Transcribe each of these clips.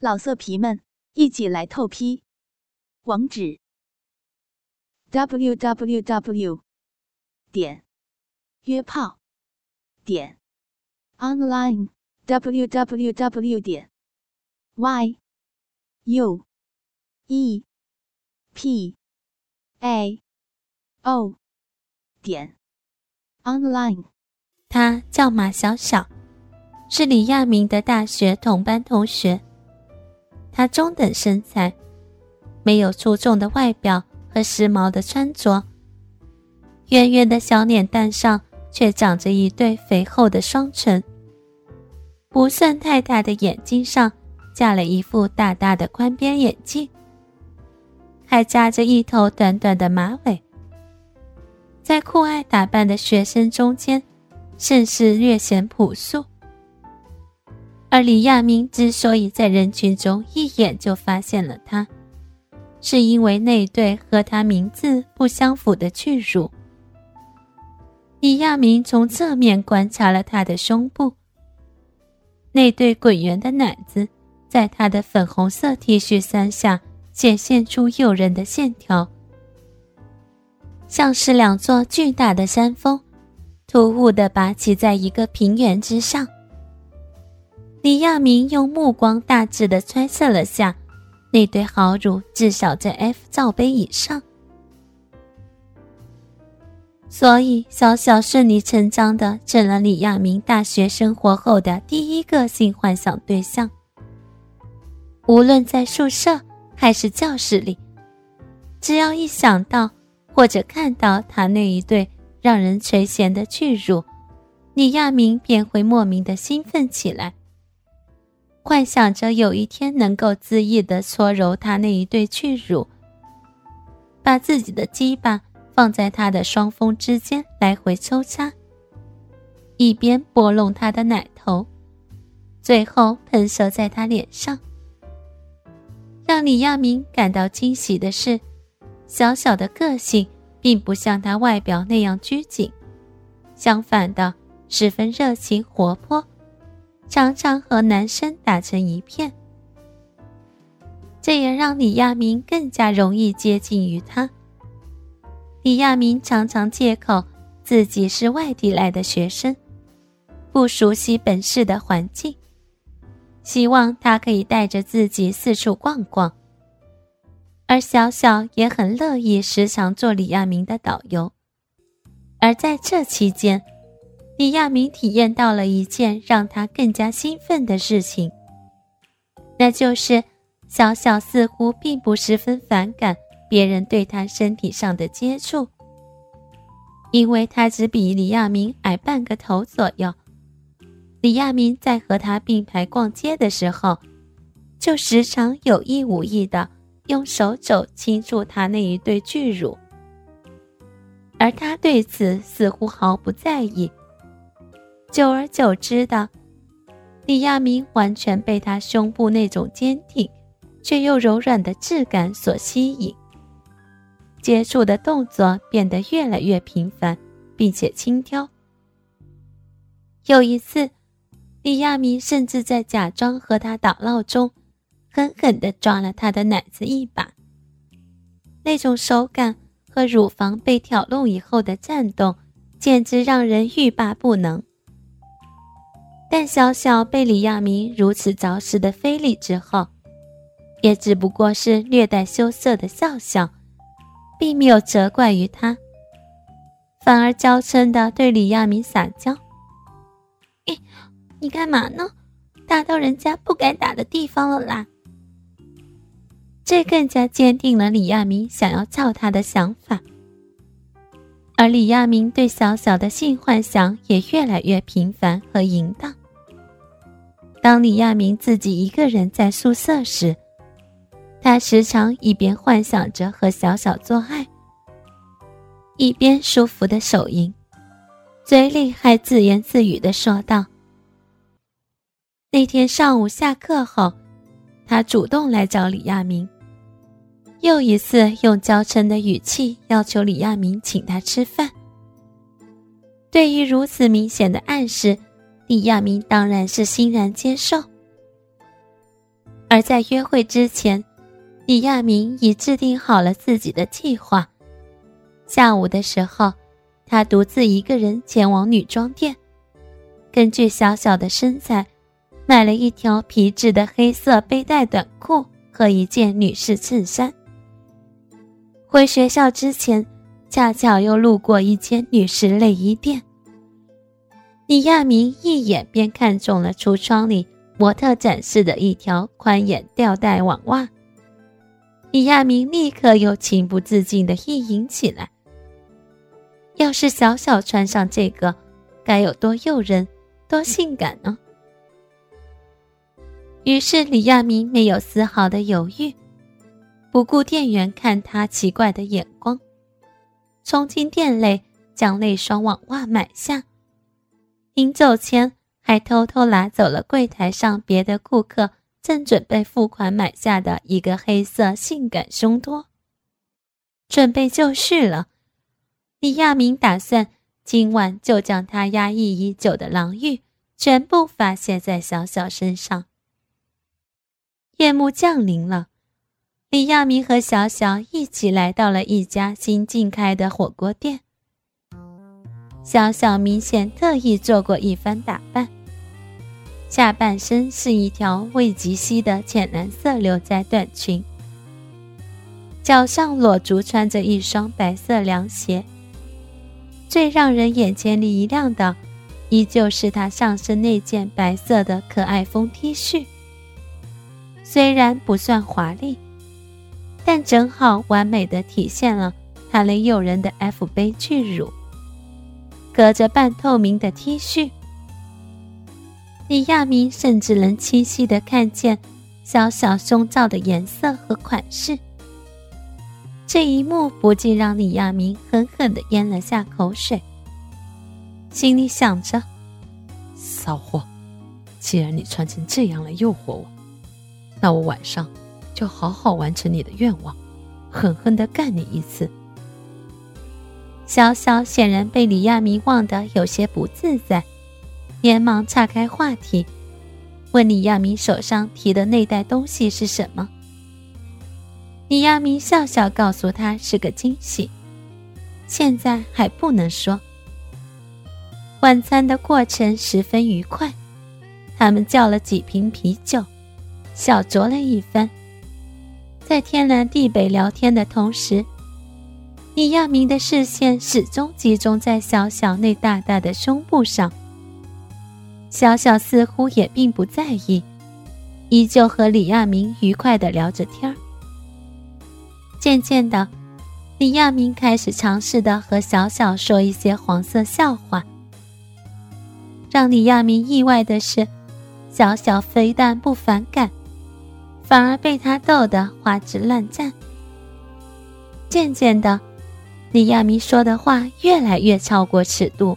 老色皮们，一起来透批！网址：w w w 点约炮点 online w w w 点 y u e p a o 点 online。他叫马小小，是李亚明的大学同班同学。他中等身材，没有出众的外表和时髦的穿着，圆圆的小脸蛋上却长着一对肥厚的双唇。不算太大的眼睛上架了一副大大的宽边眼镜，还扎着一头短短的马尾，在酷爱打扮的学生中间，甚是略显朴素。而李亚明之所以在人群中一眼就发现了他，是因为那对和他名字不相符的巨乳。李亚明从侧面观察了他的胸部，那对滚圆的奶子，在他的粉红色 T 恤衫下显现出诱人的线条，像是两座巨大的山峰，突兀地拔起在一个平原之上。李亚明用目光大致的揣测了下，那对好乳至少在 F 罩杯以上，所以小小顺理成章的成了李亚明大学生活后的第一个性幻想对象。无论在宿舍还是教室里，只要一想到或者看到他那一对让人垂涎的巨乳，李亚明便会莫名的兴奋起来。幻想着有一天能够恣意的搓揉他那一对巨乳，把自己的鸡巴放在他的双峰之间来回抽插，一边拨弄他的奶头，最后喷射在他脸上。让李亚明感到惊喜的是，小小的个性并不像他外表那样拘谨，相反的，十分热情活泼。常常和男生打成一片，这也让李亚明更加容易接近于他。李亚明常常借口自己是外地来的学生，不熟悉本市的环境，希望他可以带着自己四处逛逛。而小小也很乐意时常做李亚明的导游，而在这期间。李亚明体验到了一件让他更加兴奋的事情，那就是小小似乎并不十分反感别人对他身体上的接触，因为他只比李亚明矮半个头左右。李亚明在和他并排逛街的时候，就时常有意无意的用手肘轻触他那一对巨乳，而他对此似乎毫不在意。久而久之的，李亚明完全被他胸部那种坚挺却又柔软的质感所吸引，接触的动作变得越来越频繁，并且轻佻。有一次，李亚明甚至在假装和他打闹中，狠狠地抓了他的奶子一把。那种手感和乳房被挑弄以后的颤动，简直让人欲罢不能。但小小被李亚明如此着实的非礼之后，也只不过是略带羞涩的笑笑，并没有责怪于他，反而娇嗔的对李亚明撒娇：“你，你干嘛呢？打到人家不该打的地方了啦！”这更加坚定了李亚明想要操他的想法，而李亚明对小小的性幻想也越来越频繁和淫荡。当李亚明自己一个人在宿舍时，他时常一边幻想着和小小做爱，一边舒服的手淫，嘴里还自言自语的说道：“那天上午下课后，他主动来找李亚明，又一次用娇嗔的语气要求李亚明请他吃饭。对于如此明显的暗示。”李亚明当然是欣然接受，而在约会之前，李亚明已制定好了自己的计划。下午的时候，他独自一个人前往女装店，根据小小的身材，买了一条皮质的黑色背带短裤和一件女士衬衫。回学校之前，恰巧又路过一间女士内衣店。李亚明一眼便看中了橱窗里模特展示的一条宽眼吊带网袜。李亚明立刻又情不自禁地意淫起来。要是小小穿上这个，该有多诱人，多性感呢？于是李亚明没有丝毫的犹豫。不顾店员看他奇怪的眼光，冲进店内将那双网袜买下。临走前，还偷偷拿走了柜台上别的顾客正准备付款买下的一个黑色性感胸托，准备就绪了。李亚明打算今晚就将他压抑已久的狼欲全部发泄在小小身上。夜幕降临了。李亚明和小小一起来到了一家新近开的火锅店。小小明显特意做过一番打扮，下半身是一条未及膝的浅蓝色牛仔短裙，脚上裸足穿着一双白色凉鞋。最让人眼前一亮的，依旧是她上身那件白色的可爱风 T 恤，虽然不算华丽。但正好完美的体现了她那诱人的 F 杯巨乳。隔着半透明的 T 恤，李亚明甚至能清晰的看见小小胸罩的颜色和款式。这一幕不禁让李亚明狠狠的咽了下口水，心里想着：骚货，既然你穿成这样来诱惑我，那我晚上。就好好完成你的愿望，狠狠的干你一次。小小显然被李亚明望得有些不自在，连忙岔开话题，问李亚明手上提的那袋东西是什么。李亚明笑笑告诉他是个惊喜，现在还不能说。晚餐的过程十分愉快，他们叫了几瓶啤酒，小酌了一番。在天南地北聊天的同时，李亚明的视线始终集中在小小那大大的胸部上。小小似乎也并不在意，依旧和李亚明愉快的聊着天儿。渐渐的，李亚明开始尝试的和小小说一些黄色笑话。让李亚明意外的是，小小非但不反感。反而被他逗得花枝乱颤。渐渐的，李亚明说的话越来越超过尺度，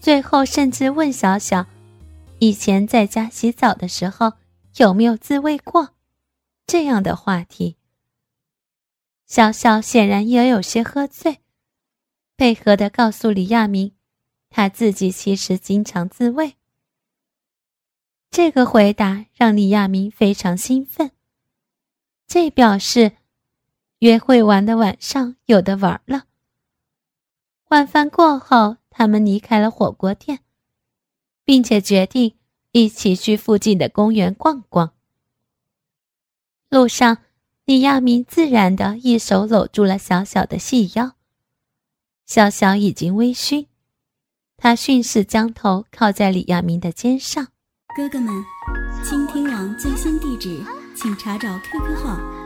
最后甚至问小小：“以前在家洗澡的时候有没有自慰过？”这样的话题。小小显然也有些喝醉，配合的告诉李亚明，他自己其实经常自慰。这个回答让李亚明非常兴奋，这表示约会完的晚上有的玩了。晚饭过后，他们离开了火锅店，并且决定一起去附近的公园逛逛。路上，李亚明自然的一手搂住了小小的细腰，小小已经微醺，他顺势将头靠在李亚明的肩上。哥哥们，倾听网最新地址，请查找 QQ 号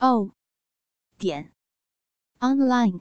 O 点 online。